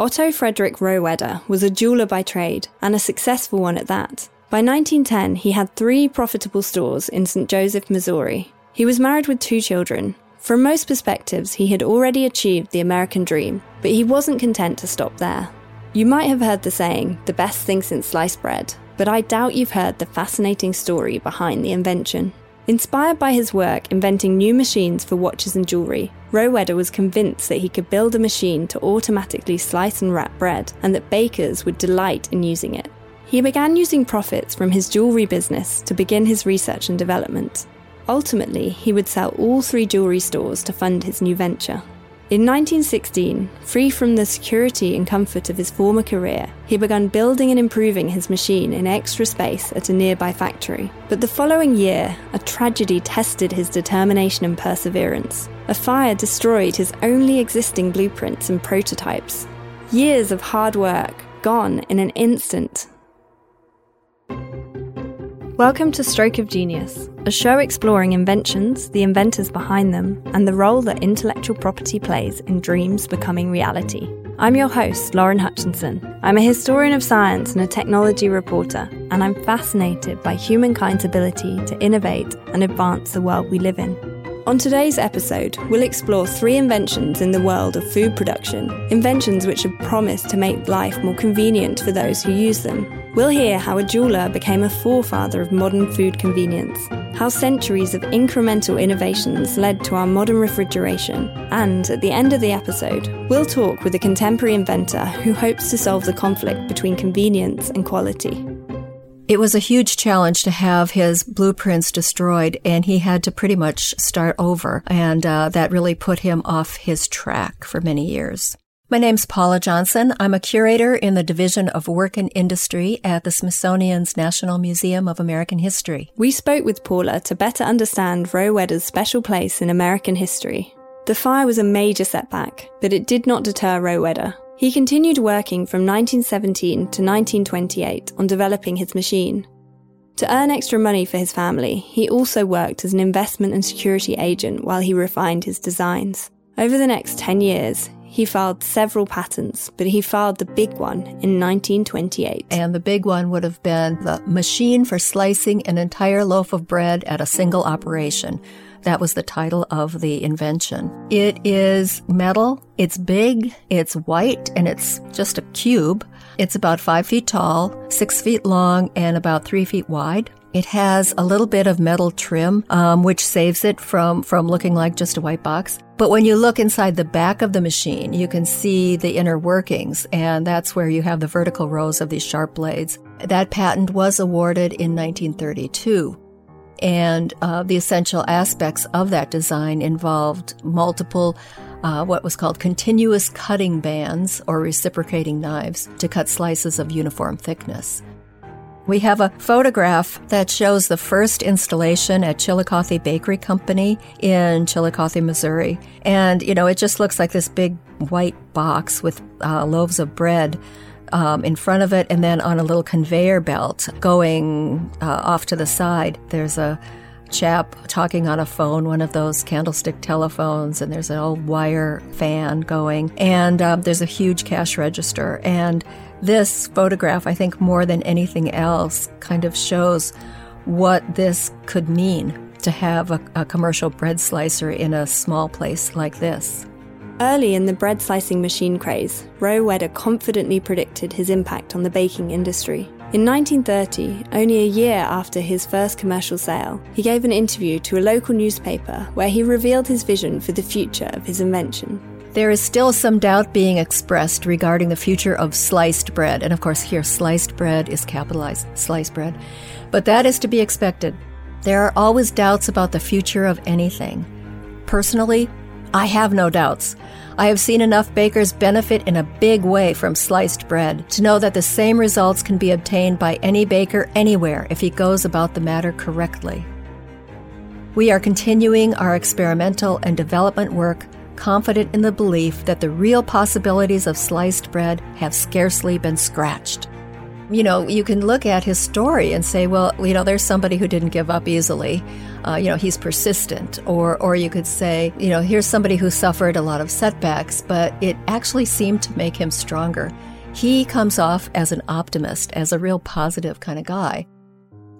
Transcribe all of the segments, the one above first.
Otto Frederick Rohwedder was a jeweller by trade, and a successful one at that. By 1910, he had three profitable stores in St. Joseph, Missouri. He was married with two children. From most perspectives, he had already achieved the American dream, but he wasn't content to stop there. You might have heard the saying, the best thing since sliced bread, but I doubt you've heard the fascinating story behind the invention. Inspired by his work inventing new machines for watches and jewellery, Rohwedder was convinced that he could build a machine to automatically slice and wrap bread, and that bakers would delight in using it. He began using profits from his jewellery business to begin his research and development. Ultimately, he would sell all three jewellery stores to fund his new venture. In 1916, free from the security and comfort of his former career, he began building and improving his machine in extra space at a nearby factory. But the following year, a tragedy tested his determination and perseverance. A fire destroyed his only existing blueprints and prototypes. Years of hard work gone in an instant. Welcome to Stroke of Genius, a show exploring inventions, the inventors behind them, and the role that intellectual property plays in dreams becoming reality. I'm your host, Lauren Hutchinson. I'm a historian of science and a technology reporter, and I'm fascinated by humankind's ability to innovate and advance the world we live in. On today's episode, we'll explore three inventions in the world of food production, inventions which have promised to make life more convenient for those who use them. We'll hear how a jeweller became a forefather of modern food convenience, how centuries of incremental innovations led to our modern refrigeration, and at the end of the episode, we'll talk with a contemporary inventor who hopes to solve the conflict between convenience and quality. It was a huge challenge to have his blueprints destroyed, and he had to pretty much start over, and uh, that really put him off his track for many years. My name's Paula Johnson. I'm a curator in the Division of Work and Industry at the Smithsonian's National Museum of American History. We spoke with Paula to better understand Rohwedder's special place in American history. The fire was a major setback, but it did not deter Rohwedder. He continued working from 1917 to 1928 on developing his machine. To earn extra money for his family, he also worked as an investment and security agent while he refined his designs. Over the next 10 years, he filed several patents, but he filed the big one in 1928. And the big one would have been the machine for slicing an entire loaf of bread at a single operation. That was the title of the invention. It is metal, it's big, it's white, and it's just a cube. It's about five feet tall, six feet long, and about three feet wide. It has a little bit of metal trim, um, which saves it from, from looking like just a white box. But when you look inside the back of the machine, you can see the inner workings, and that's where you have the vertical rows of these sharp blades. That patent was awarded in 1932. And uh, the essential aspects of that design involved multiple, uh, what was called continuous cutting bands or reciprocating knives to cut slices of uniform thickness. We have a photograph that shows the first installation at Chillicothe Bakery Company in Chillicothe, Missouri. And, you know, it just looks like this big white box with uh, loaves of bread um, in front of it, and then on a little conveyor belt going uh, off to the side, there's a chap talking on a phone, one of those candlestick telephones, and there's an old wire fan going, and um, there's a huge cash register. And this photograph, I think more than anything else, kind of shows what this could mean to have a, a, commercial bread slicer in a small place like this. Early in the bread slicing machine craze, Rohwedder confidently predicted his impact on the baking industry. In 1930, only a year after his first commercial sale, he gave an interview to a local newspaper where he revealed his vision for the future of his invention. There is still some doubt being expressed regarding the future of sliced bread. And of course, here, sliced bread is capitalized, sliced bread. But that is to be expected. There are always doubts about the future of anything. Personally, I have no doubts. I have seen enough bakers benefit in a big way from sliced bread to know that the same results can be obtained by any baker anywhere if he goes about the matter correctly. We are continuing our experimental and development work confident in the belief that the real possibilities of sliced bread have scarcely been scratched. You know, you can look at his story and say, well, you know, there's somebody who didn't give up easily. uh, you know, he's persistent. Or, or you could say, you know, here's somebody who suffered a lot of setbacks, but it actually seemed to make him stronger. He comes off as an optimist, as a real positive kind of guy.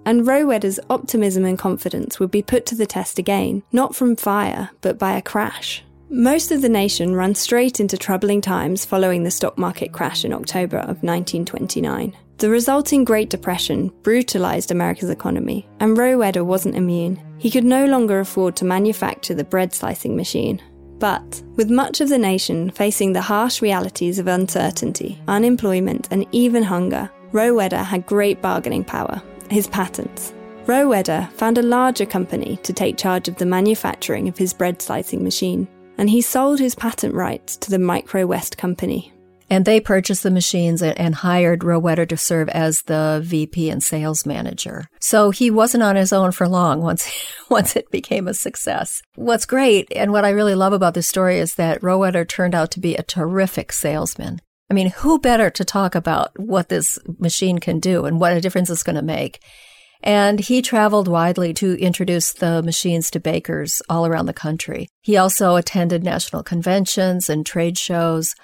And Rohwedder's optimism and confidence would be put to the test again, not from fire, but by a crash. Most of the nation ran straight into troubling times following the stock market crash in October of 1929. The resulting Great Depression brutalized America's economy, and Rohwedder wasn't immune. He could no longer afford to manufacture the bread slicing machine. But, with much of the nation facing the harsh realities of uncertainty, unemployment, and even hunger, Rohwedder had great bargaining power his patents. Rohwedder found a larger company to take charge of the manufacturing of his bread slicing machine, and he sold his patent rights to the Micro West Company. And they purchased the machines and, hired Rohwedder to serve as the VP and sales manager. So he wasn't on his own for long once, once it became a success. What's great and what I really love about this story is that Rohwedder turned out to be a terrific salesman. I mean, who better to talk about what this machine can do and what a difference it's going to make? And he traveled widely to introduce the machines to bakers all around the country. He also attended national conventions and trade shows.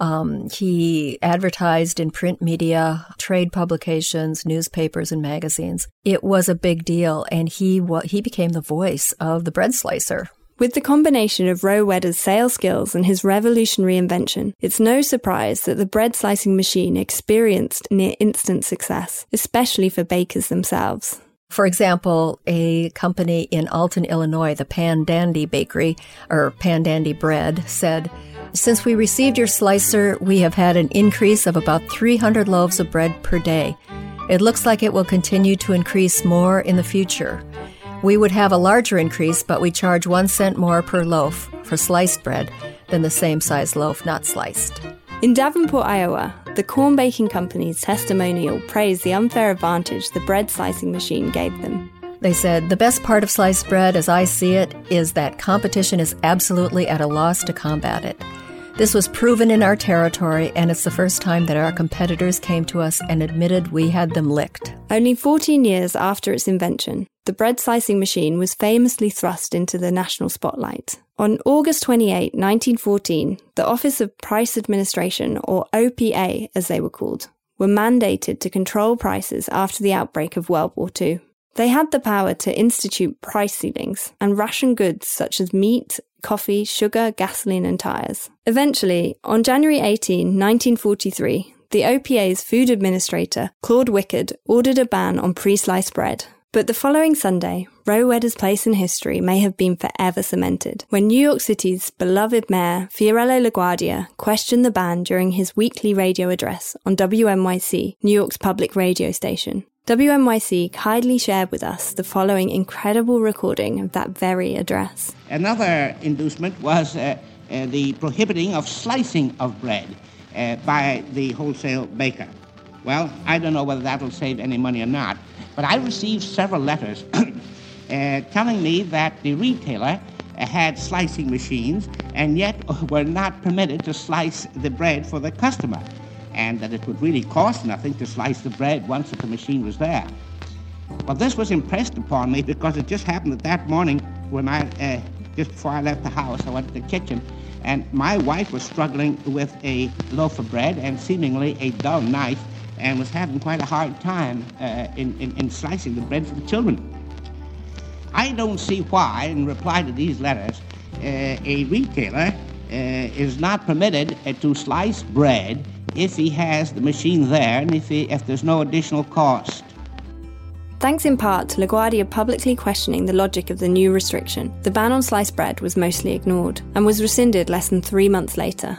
Um, he advertised in print media, trade publications, newspapers, and magazines. It was a big deal, and he he became the voice of the bread slicer. With the combination of Rohwedder's sales skills and his revolutionary invention, it's no surprise that the bread slicing machine experienced near instant success, especially for bakers themselves. For example, a company in Alton, Illinois, the Pan Dandy Bakery, or Pan Dandy Bread, said, since we received your slicer, we have had an increase of about 300 loaves of bread per day. It looks like it will continue to increase more in the future. We would have a larger increase, but we charge one cent more per loaf for sliced bread than the same size loaf not sliced. In Davenport, Iowa, the Korn baking company's testimonial praised the unfair advantage the bread slicing machine gave them. They said, The best part of sliced bread, as I see it, is that competition is absolutely at a loss to combat it. This was proven in our territory, and it's the first time that our competitors came to us and admitted we had them licked. Only 14 years after its invention, the bread slicing machine was famously thrust into the national spotlight. On August 28, 1914, the Office of Price Administration, or OPA as they were called, were mandated to control prices after the outbreak of World War II. They had the power to institute price ceilings and ration goods such as meat, coffee, sugar, gasoline, and tyres. Eventually, on January 18, 1943, the OPA's food administrator, Claude Wickard, ordered a ban on pre sliced bread. But the following Sunday, Rohwedder's place in history may have been forever cemented when New York City's beloved mayor, Fiorello LaGuardia, questioned the ban during his weekly radio address on WNYC, New York's public radio station. WNYC kindly shared with us the following incredible recording of that very address. Another inducement was uh, uh, the prohibiting of slicing of bread uh, by the wholesale baker. Well, I don't know whether that'll save any money or not, but I received several letters uh, telling me that the retailer had slicing machines and yet were not permitted to slice the bread for the customer and that it would really cost nothing to slice the bread once the machine was there. Well, this was impressed upon me because it just happened that that morning when I, uh, just before I left the house, I went to the kitchen and my wife was struggling with a loaf of bread and seemingly a dull knife and was having quite a hard time uh, in, in, in slicing the bread for the children. I don't see why, in reply to these letters, uh, a retailer uh, is not permitted uh, to slice bread if he has the machine there and if, he, if there's no additional cost. Thanks in part to LaGuardia publicly questioning the logic of the new restriction, the ban on sliced bread was mostly ignored and was rescinded less than three months later.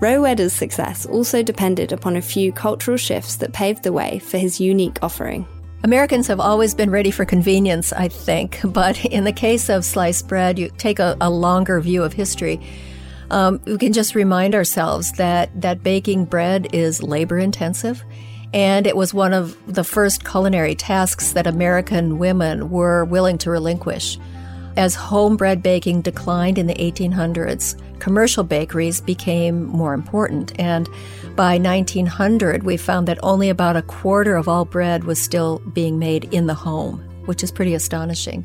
Rohwedder's success also depended upon a few cultural shifts that paved the way for his unique offering. Americans have always been ready for convenience, I think, but in the case of sliced bread, you take a, a longer view of history um, we can just remind ourselves that, that baking bread is labor intensive. And it was one of the first culinary tasks that American women were willing to relinquish. As homebread baking declined in the 1800s, commercial bakeries became more important. And by 1900, we found that only about a quarter of all bread was still being made in the home. which is pretty astonishing.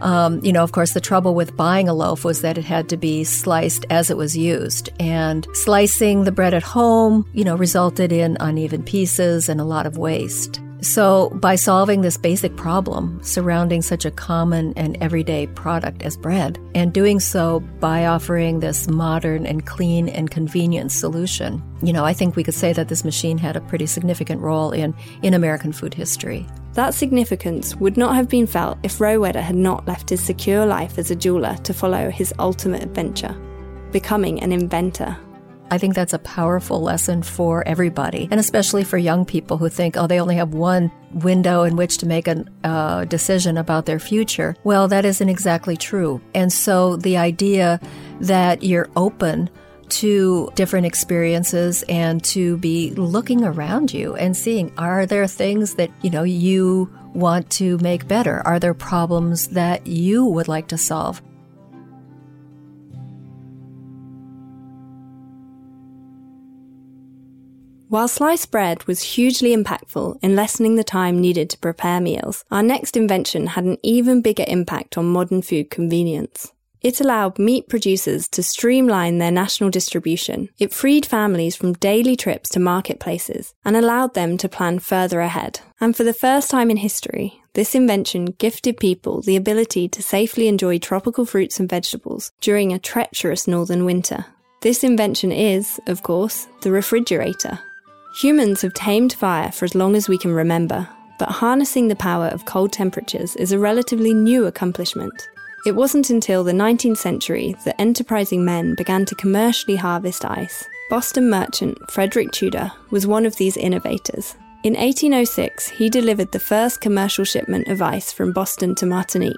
Um, you know, of course, the trouble with buying a loaf was that it had to be sliced as it was used. And slicing the bread at home, you know, resulted in uneven pieces and a lot of waste. So, by solving this basic problem surrounding such a common and everyday product as bread, and doing so by offering this modern and clean and convenient solution, you know, I think we could say that this machine had a pretty significant role in, in American food history. That significance would not have been felt if Rohwedder had not left his secure life as a jeweler to follow his ultimate adventure, becoming an inventor. I think that's a powerful lesson for everybody, and especially for young people who think, oh, they only have one window in which to make a uh, decision about their future. Well, that isn't exactly true. And so the idea that you're open to different experiences and to be looking around you and seeing are there things that you know you want to make better are there problems that you would like to solve While sliced bread was hugely impactful in lessening the time needed to prepare meals, our next invention had an even bigger impact on modern food convenience. It allowed meat producers to streamline their national distribution. It freed families from daily trips to marketplaces and allowed them to plan further ahead. And for the first time in history, this invention gifted people the ability to safely enjoy tropical fruits and vegetables during a treacherous northern winter. This invention is, of course, the refrigerator. Humans have tamed fire for as long as we can remember, but harnessing the power of cold temperatures is a relatively new accomplishment. It wasn't until the 19th century that enterprising men began to commercially harvest ice. Boston merchant Frederick Tudor was one of these innovators. In 1806, he delivered the first commercial shipment of ice from Boston to Martinique.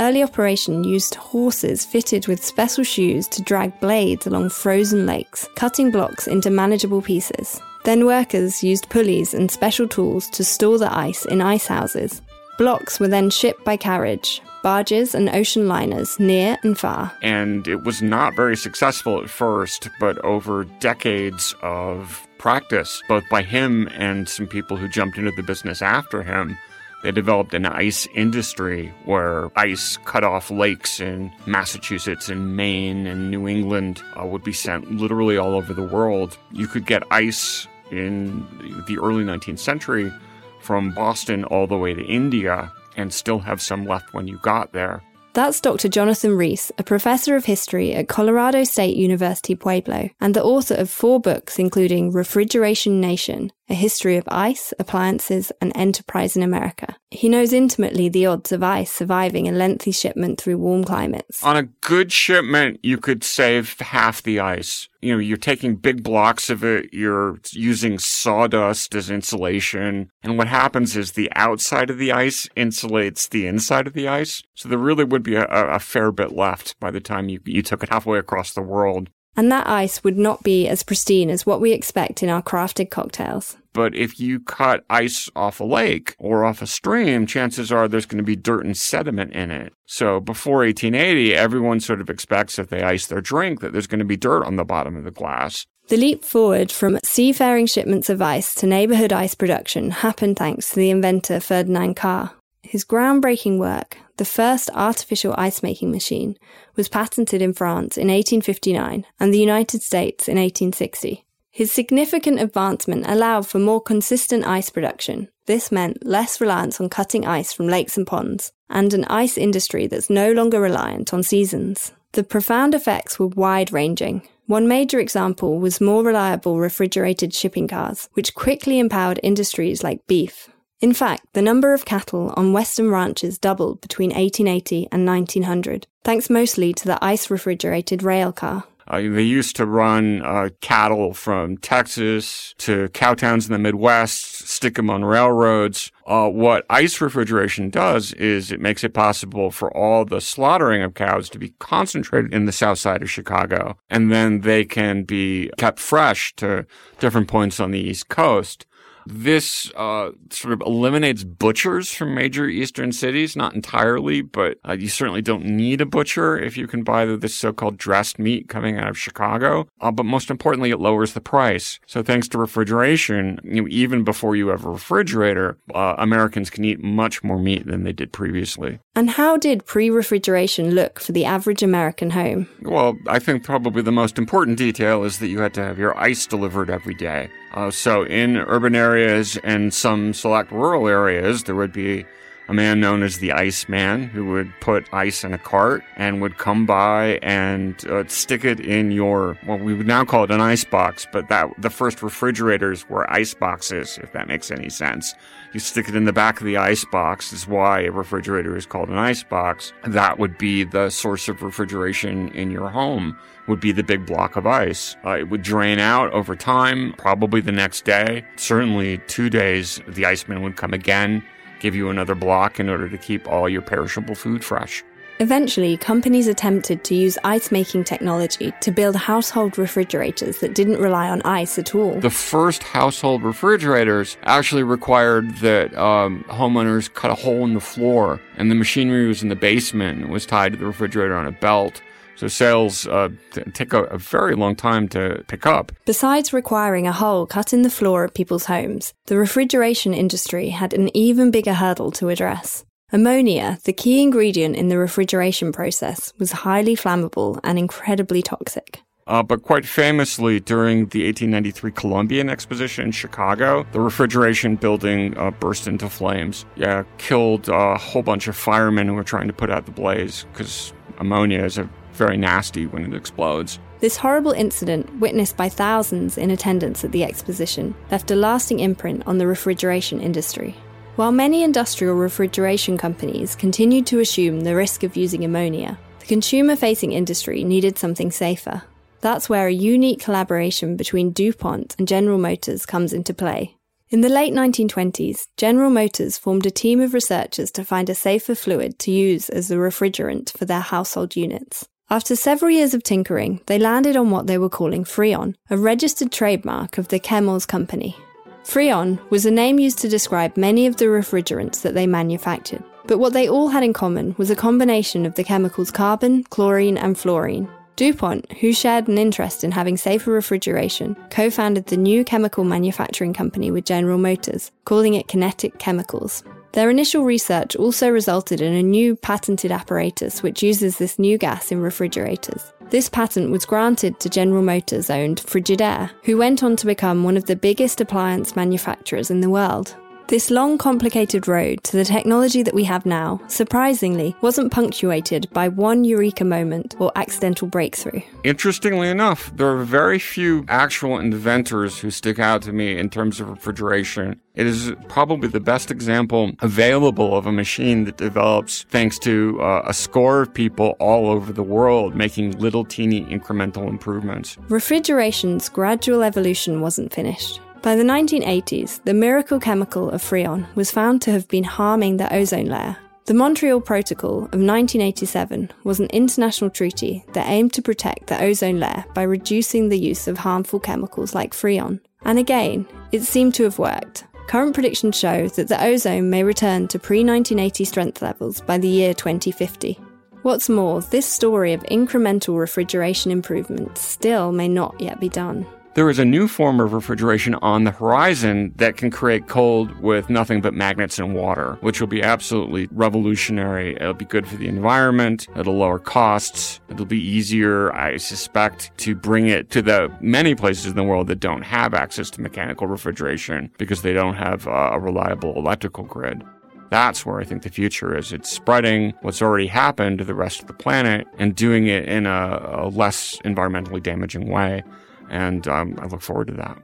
Early operation used horses fitted with special shoes to drag blades along frozen lakes, cutting blocks into manageable pieces. Then workers used pulleys and special tools to store the ice in ice houses. Blocks were then shipped by carriage, barges and ocean liners near and far. And it was not very successful at first, but over decades of practice, both by him and some people who jumped into the business after him, they developed an ice industry where ice cut off lakes in Massachusetts and Maine and New England uh, would be sent literally all over the world. You could get ice in the early 19th century from Boston all the way to India and still have some left when you got there. That's Dr. Jonathan Rees, a professor of history at Colorado State University Pueblo, and the author of four books, including Refrigeration Nation, A History of Ice, Appliances, and Enterprise in America. He knows intimately the odds of ice surviving a lengthy shipment through warm climates. On a good shipment, you could save half the ice. You know, you're taking big blocks of it, you're using sawdust as insulation, and what happens is the outside of the ice insulates the inside of the ice. So there really would be a, a fair bit left by the time you, you took it halfway across the world and that ice would not be as pristine as what we expect in our crafted cocktails. But if you cut ice off a lake or off a stream, chances are there's going to be dirt and sediment in it. So before 1880, everyone sort of expects if they ice their drink that there's going to be dirt on the bottom of the glass. The leap forward from seafaring shipments of ice to neighborhood ice production happened thanks to the inventor Ferdinand Carré. His groundbreaking work, the first artificial ice making machine, was patented in France in 1859 and the United States in 1860. His significant advancement allowed for more consistent ice production. This meant less reliance on cutting ice from lakes and ponds, and an ice industry that's no longer reliant on seasons. The profound effects were wide ranging. One major example was more reliable refrigerated shipping cars, which quickly empowered industries like beef, in fact, the number of cattle on western ranches doubled between 1880 and 1900, thanks mostly to the ice refrigerated rail car. Uh, they used to run uh, cattle from Texas to cow towns in the Midwest, stick them on railroads. Uh, what ice refrigeration does is it makes it possible for all the slaughtering of cows to be concentrated in the south side of Chicago, and then they can be kept fresh to different points on the East Coast. This uh, sort of eliminates butchers from major eastern cities, not entirely, but uh, you certainly don't need a butcher if you can buy this so-called dressed meat coming out of Chicago. Uh, but most importantly, it lowers the price. So thanks to refrigeration, you know, even before you have a refrigerator, uh, Americans can eat much more meat than they did previously. And how did pre-refrigeration look for the average American home? Well, I think probably the most important detail is that you had to have your ice delivered every day. Uh, so in urban areas and some select rural areas, there would be a man known as the Iceman who would put ice in a cart and would come by and uh, stick it in your well we would now call it an ice box but that the first refrigerators were ice boxes if that makes any sense you stick it in the back of the ice box is why a refrigerator is called an ice box that would be the source of refrigeration in your home would be the big block of ice. Uh, it would drain out over time, probably the next day. Certainly, two days, the iceman would come again, give you another block in order to keep all your perishable food fresh. Eventually, companies attempted to use ice making technology to build household refrigerators that didn't rely on ice at all. The first household refrigerators actually required that um, homeowners cut a hole in the floor, and the machinery was in the basement and was tied to the refrigerator on a belt. So sales uh, take a, a, very long time to pick up. Besides requiring a hole cut in the floor of people's homes, the refrigeration industry had an even bigger hurdle to address. Ammonia, the key ingredient in the refrigeration process, was highly flammable and incredibly toxic. Uh, but quite famously, during the 1893 Columbian Exposition in Chicago, the refrigeration building uh, burst into flames. Yeah, killed a whole bunch of firemen who were trying to put out the blaze because ammonia is a very nasty when it explodes. This horrible incident, witnessed by thousands in attendance at the exposition, left a lasting imprint on the refrigeration industry. While many industrial refrigeration companies continued to assume the risk of using ammonia, the consumer facing industry needed something safer. That's where a unique collaboration between DuPont and General Motors comes into play. In the late 1920s, General Motors formed a team of researchers to find a safer fluid to use as a refrigerant for their household units. After several years of tinkering, they landed on what they were calling Freon, a registered trademark of the Chemours company. Freon was a name used to describe many of the refrigerants that they manufactured, but what they all had in common was a combination of the chemicals carbon, chlorine, and fluorine. DuPont, who shared an interest in having safer refrigeration, co founded the new chemical manufacturing company with General Motors, calling it Kinetic Chemicals. Their initial research also resulted in a new patented apparatus which uses this new gas in refrigerators. This patent was granted to General Motors owned Frigidaire, who went on to become one of the biggest appliance manufacturers in the world. This long, complicated road to the technology that we have now, surprisingly, wasn't punctuated by one eureka moment or accidental breakthrough. Interestingly enough, there are very few actual inventors who stick out to me in terms of refrigeration. It is probably the best example available of a machine that develops thanks to uh, a score of people all over the world making little teeny incremental improvements. Refrigeration's gradual evolution wasn't finished. By the 1980s, the miracle chemical of Freon was found to have been harming the ozone layer. The Montreal Protocol of 1987 was an international treaty that aimed to protect the ozone layer by reducing the use of harmful chemicals like Freon. And again, it seemed to have worked. Current predictions show that the ozone may return to pre 1980 strength levels by the year 2050. What's more, this story of incremental refrigeration improvements still may not yet be done there is a new form of refrigeration on the horizon that can create cold with nothing but magnets and water, which will be absolutely revolutionary. It'll be good for the environment. It'll lower costs. It'll be easier, I suspect, to bring it to the many places in the world that don't have access to mechanical refrigeration because they don't have uh, a reliable electrical grid. That's where I think the future is. It's spreading what's already happened to the rest of the planet and doing it in a, a less environmentally damaging way and um, I look forward to that.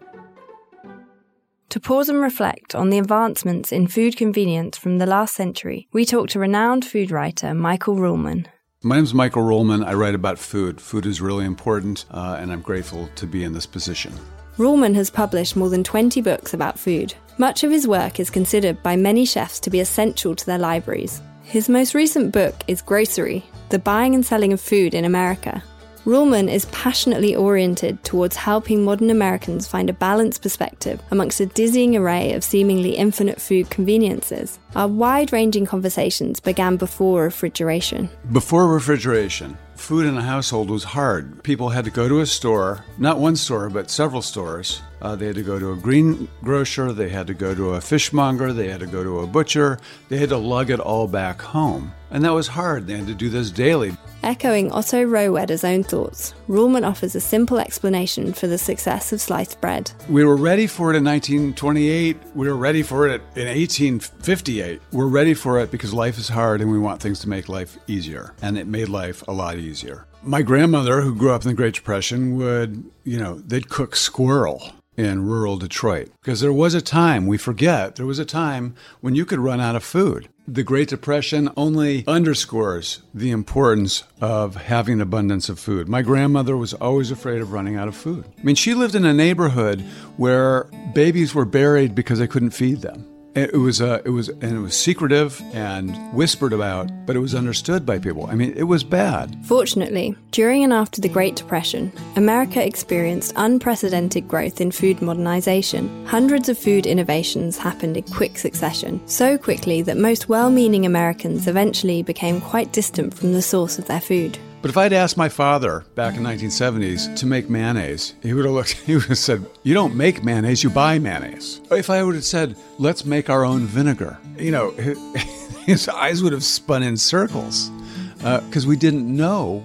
To pause and reflect on the advancements in food convenience from the last century, we talk to renowned food writer Michael Ruhlman. My name is Michael Ruhlman. I write about food. Food is really important, uh, and I'm grateful to be in this position. Ruhlman has published more than 20 books about food. Much of his work is considered by many chefs to be essential to their libraries. His most recent book is Grocery The Buying and Selling of Food in America, Ruhlman is passionately oriented towards helping modern Americans find a balanced perspective amongst a dizzying array of seemingly infinite food conveniences. Our wide ranging conversations began before refrigeration. Before refrigeration, food in a household was hard. People had to go to a store, not one store, but several stores. Uh, they had to go to a greengrocer, they had to go to a fishmonger, they had to go to a butcher, they had to lug it all back home. And that was hard. They had to do this daily. Echoing Otto Rohwedder's own thoughts, Ruhlman offers a simple explanation for the success of sliced bread. We were ready for it in 1928. We were ready for it in 1858. We're ready for it because life is hard and we want things to make life easier. And it made life a lot easier. My grandmother, who grew up in the Great Depression, would, you know, they'd cook squirrel in rural Detroit. Because there was a time, we forget, there was a time when you could run out of food. The Great Depression only underscores the importance of having an abundance of food. My grandmother was always afraid of running out of food. I mean, she lived in a neighborhood where babies were buried because they couldn't feed them. It was uh, it was and it was secretive and whispered about, but it was understood by people. I mean, it was bad. Fortunately, during and after the Great Depression, America experienced unprecedented growth in food modernization. Hundreds of food innovations happened in quick succession, so quickly that most well-meaning Americans eventually became quite distant from the source of their food. But if I'd asked my father back in 1970s to make mayonnaise, he would have looked. He would have said, "You don't make mayonnaise, you buy mayonnaise." If I would have said, "Let's make our own vinegar," you know, his eyes would have spun in circles because uh, we didn't know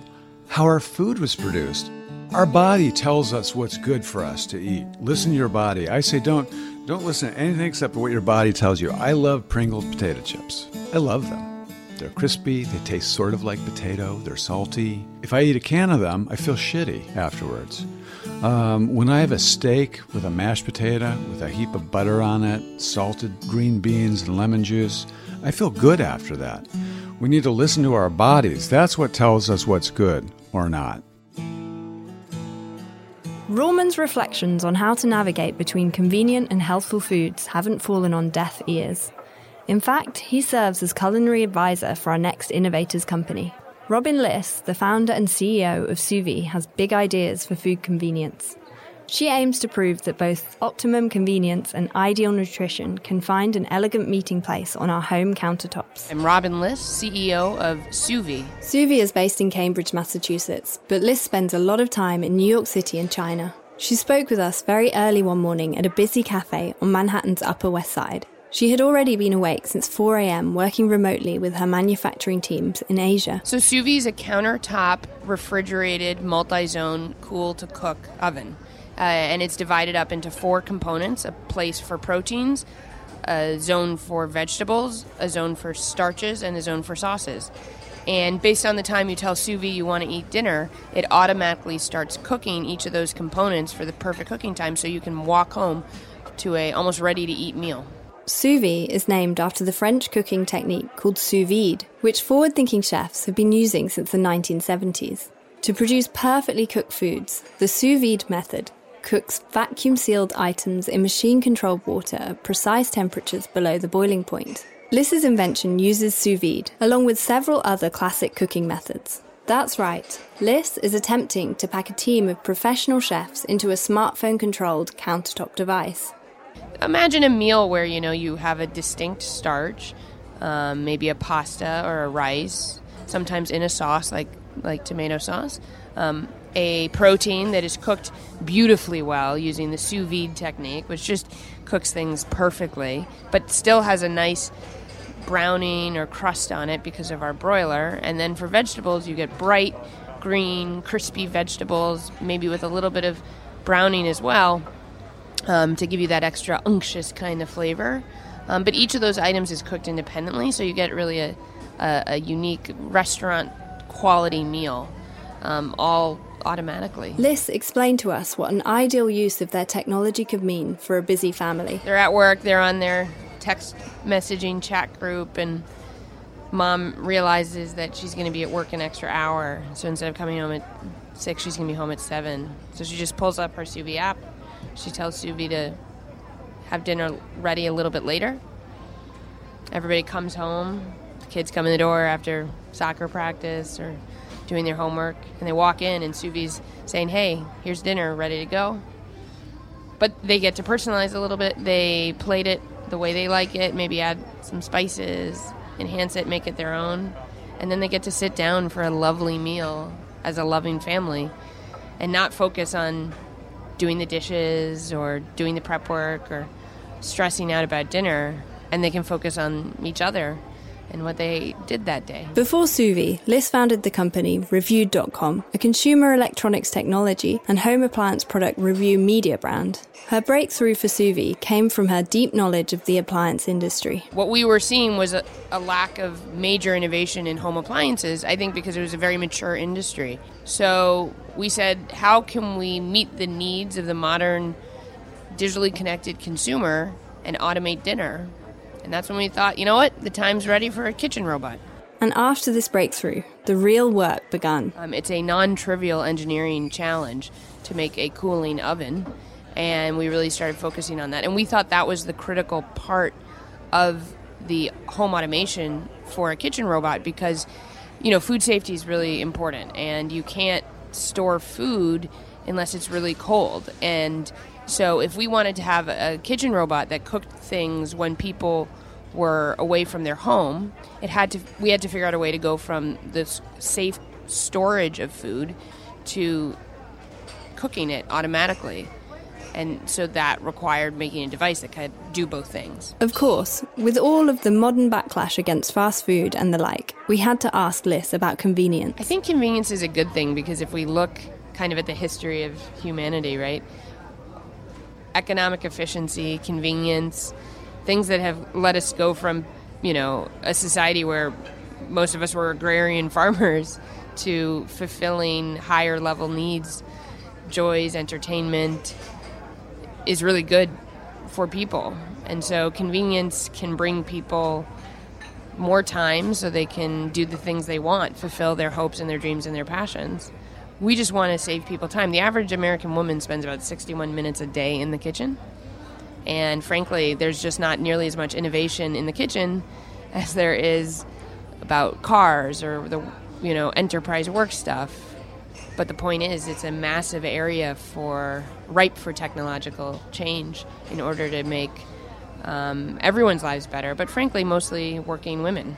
how our food was produced. Our body tells us what's good for us to eat. Listen to your body. I say, don't don't listen to anything except what your body tells you. I love Pringles potato chips. I love them. They're crispy, they taste sort of like potato, they're salty. If I eat a can of them, I feel shitty afterwards. Um, when I have a steak with a mashed potato with a heap of butter on it, salted green beans, and lemon juice, I feel good after that. We need to listen to our bodies. That's what tells us what's good or not. Ruhlman's reflections on how to navigate between convenient and healthful foods haven't fallen on deaf ears. In fact, he serves as culinary advisor for our next innovators company. Robin Liss, the founder and CEO of Suvie has big ideas for food convenience. She aims to prove that both optimum convenience and ideal nutrition can find an elegant meeting place on our home countertops. I'm Robin Liss, CEO of Suvie Suvie is based in Cambridge, Massachusetts, but Liss spends a lot of time in New York City and China. She spoke with us very early one morning at a busy cafe on Manhattan's Upper West Side. She had already been awake since 4 a.m., working remotely with her manufacturing teams in Asia. So, Suvie is a countertop, refrigerated, multi zone, cool to cook oven. Uh, and it's divided up into four components a place for proteins, a zone for vegetables, a zone for starches, and a zone for sauces. And based on the time you tell Suvie you want to eat dinner, it automatically starts cooking each of those components for the perfect cooking time so you can walk home to a almost ready to eat meal. Suvie is named after the French cooking technique called sous vide, which forward thinking chefs have been using since the 1970s. To produce perfectly cooked foods, the sous vide method cooks vacuum sealed items in machine controlled water at precise temperatures below the boiling point. Liss's invention uses sous vide, along with several other classic cooking methods. That's right, Liss is attempting to pack a team of professional chefs into a smartphone controlled countertop device imagine a meal where you know you have a distinct starch, um, maybe a pasta or a rice, sometimes in a sauce like like tomato sauce. Um, a protein that is cooked beautifully well using the sous vide technique, which just cooks things perfectly, but still has a nice browning or crust on it because of our broiler. And then for vegetables, you get bright green, crispy vegetables, maybe with a little bit of browning as well um, to give you that extra unctuous kind of flavor. Um, but each of those items is cooked independently, so you get really a, a, a unique restaurant quality meal, um, all automatically. Liss explained to us what an ideal use of their technology could mean for a busy family. They're at work, they're on their text messaging chat group, and mom realizes that she's going to be at work an extra hour. So instead of coming home at six, she's going to be home at seven. So she just pulls up her Suvie app she tells Suvie to have dinner ready a little bit later. Everybody comes home. The kids come in the door after soccer practice or doing their homework, and they walk in, and Suvie's saying, "Hey, here's dinner, ready to go." But they get to personalize a little bit. They plate it the way they like it, maybe add some spices, enhance it, make it their own, and then they get to sit down for a lovely meal as a loving family, and not focus on doing the dishes or doing the prep work or stressing out about dinner, and they can focus on each other and what they did that day. Before Suvie, Liss founded the company Reviewed.com, a consumer electronics technology and home appliance product review media brand. Her breakthrough for Suvie came from her deep knowledge of the appliance industry. What we were seeing was a, a lack of major innovation in home appliances, I think because it was a very mature industry. So we said, how can we meet the needs of the modern digitally connected consumer and automate dinner? And that's when we thought, you know what, the time's ready for a kitchen robot. And after this breakthrough, the real work began. Um, it's a non trivial engineering challenge to make a cooling oven. And we really started focusing on that. And we thought that was the critical part of the home automation for a kitchen robot because, you know, food safety is really important. And you can't store food unless it's really cold. And so if we wanted to have a kitchen robot that cooked things when people were away from their home, it had to we had to figure out a way to go from this safe storage of food to cooking it automatically. And so that required making a device that could do both things. Of course, with all of the modern backlash against fast food and the like, we had to ask Liss about convenience. I think convenience is a good thing because if we look kind of at the history of humanity, right? economic efficiency, convenience, things that have let us go from, you know, a society where most of us were agrarian farmers to fulfilling higher level needs, joys, entertainment is really good for people. And so convenience can bring people more time so they can do the things they want, fulfill their hopes and their dreams and their passions we just want to save people time. The average American woman spends about 61 minutes a day in the kitchen. And frankly, there's just not nearly as much innovation in the kitchen as there is about cars or the you know enterprise work stuff. But the point is, it's a massive area for ripe for technological change in order to make um, everyone's lives better. But frankly, mostly working women,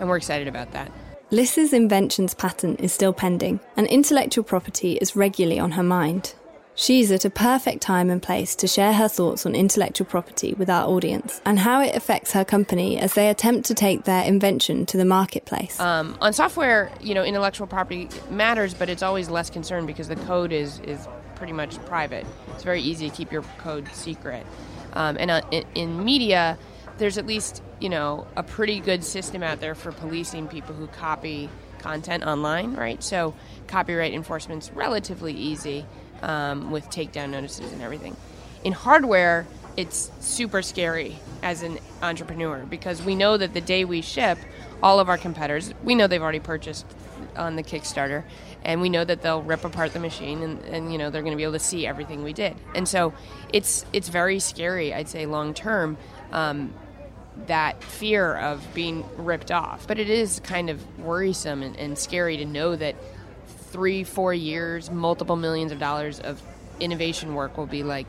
and we're excited about that. Liss's inventions patent is still pending, and intellectual property is regularly on her mind. She's at a perfect time and place to share her thoughts on intellectual property with our audience and how it affects her company as they attempt to take their invention to the marketplace. Um, on software, you know, intellectual property matters, but it's always less concerned because the code is, is pretty much private. It's very easy to keep your code secret. Um, and uh, in, in media, there's at least you know a pretty good system out there for policing people who copy content online, right? So copyright enforcement's relatively easy um, with takedown notices and everything. In hardware, it's super scary as an entrepreneur because we know that the day we ship, all of our competitors, we know they've already purchased on the Kickstarter, and we know that they'll rip apart the machine and, and you know they're going to be able to see everything we did. And so it's it's very scary, I'd say, long term. Um, that fear of being ripped off. But it is kind of worrisome and, and, scary to know that three, four years, multiple millions of dollars of innovation work will be like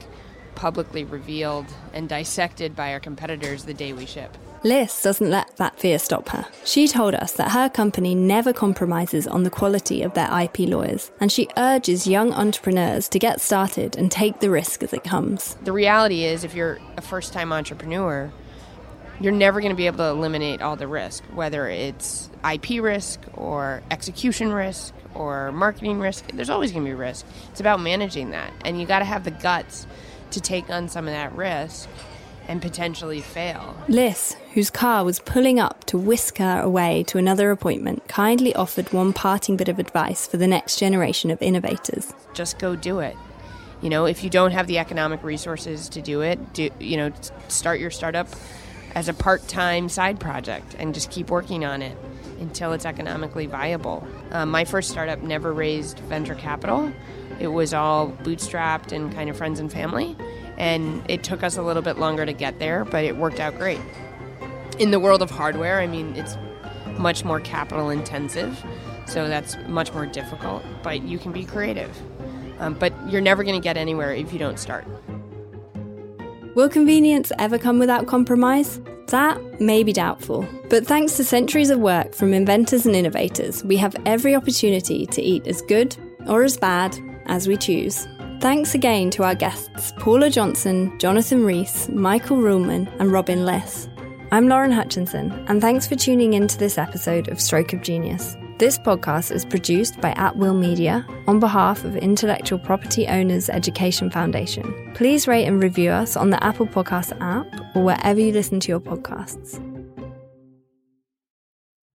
publicly revealed and dissected by our competitors the day we ship. Liss doesn't let that fear stop her. She told us that her company never compromises on the quality of their IP lawyers, and she urges young entrepreneurs to get started and take the risk as it comes. The reality is, if you're a first time entrepreneur, you're never going to be able to eliminate all the risk, whether it's IP risk or execution risk or marketing risk. There's always going to be risk. It's about managing that. And you got to have the guts to take on some of that risk and potentially fail. Liss, whose car was pulling up to whisk her away to another appointment, kindly offered one parting bit of advice for the next generation of innovators. Just go do it. You know, if you don't have the economic resources to do it, do, you know, start your startup as a part time side project and just keep working on it until it's economically viable. Um, my first startup never raised venture capital, it was all bootstrapped and kind of friends and family. And it took us a little bit longer to get there, but it worked out great. In the world of hardware, I mean, it's much more capital intensive. So that's much more difficult, but you can be creative. Um, but you're never going to get anywhere if you don't start. Will convenience ever come without compromise? That may be doubtful. But thanks to centuries of work from inventors and innovators, we have every opportunity to eat as good or as bad as we choose. Thanks again to our guests Paula Johnson, Jonathan Rees, Michael Ruhlman, and Robin Liss. I'm Lauren Hutchinson, and thanks for tuning in to this episode of Stroke of Genius. This podcast is produced by At Will Media on behalf of Intellectual Property Owners Education Foundation. Please rate and review us on the Apple Podcast app or wherever you listen to your podcasts.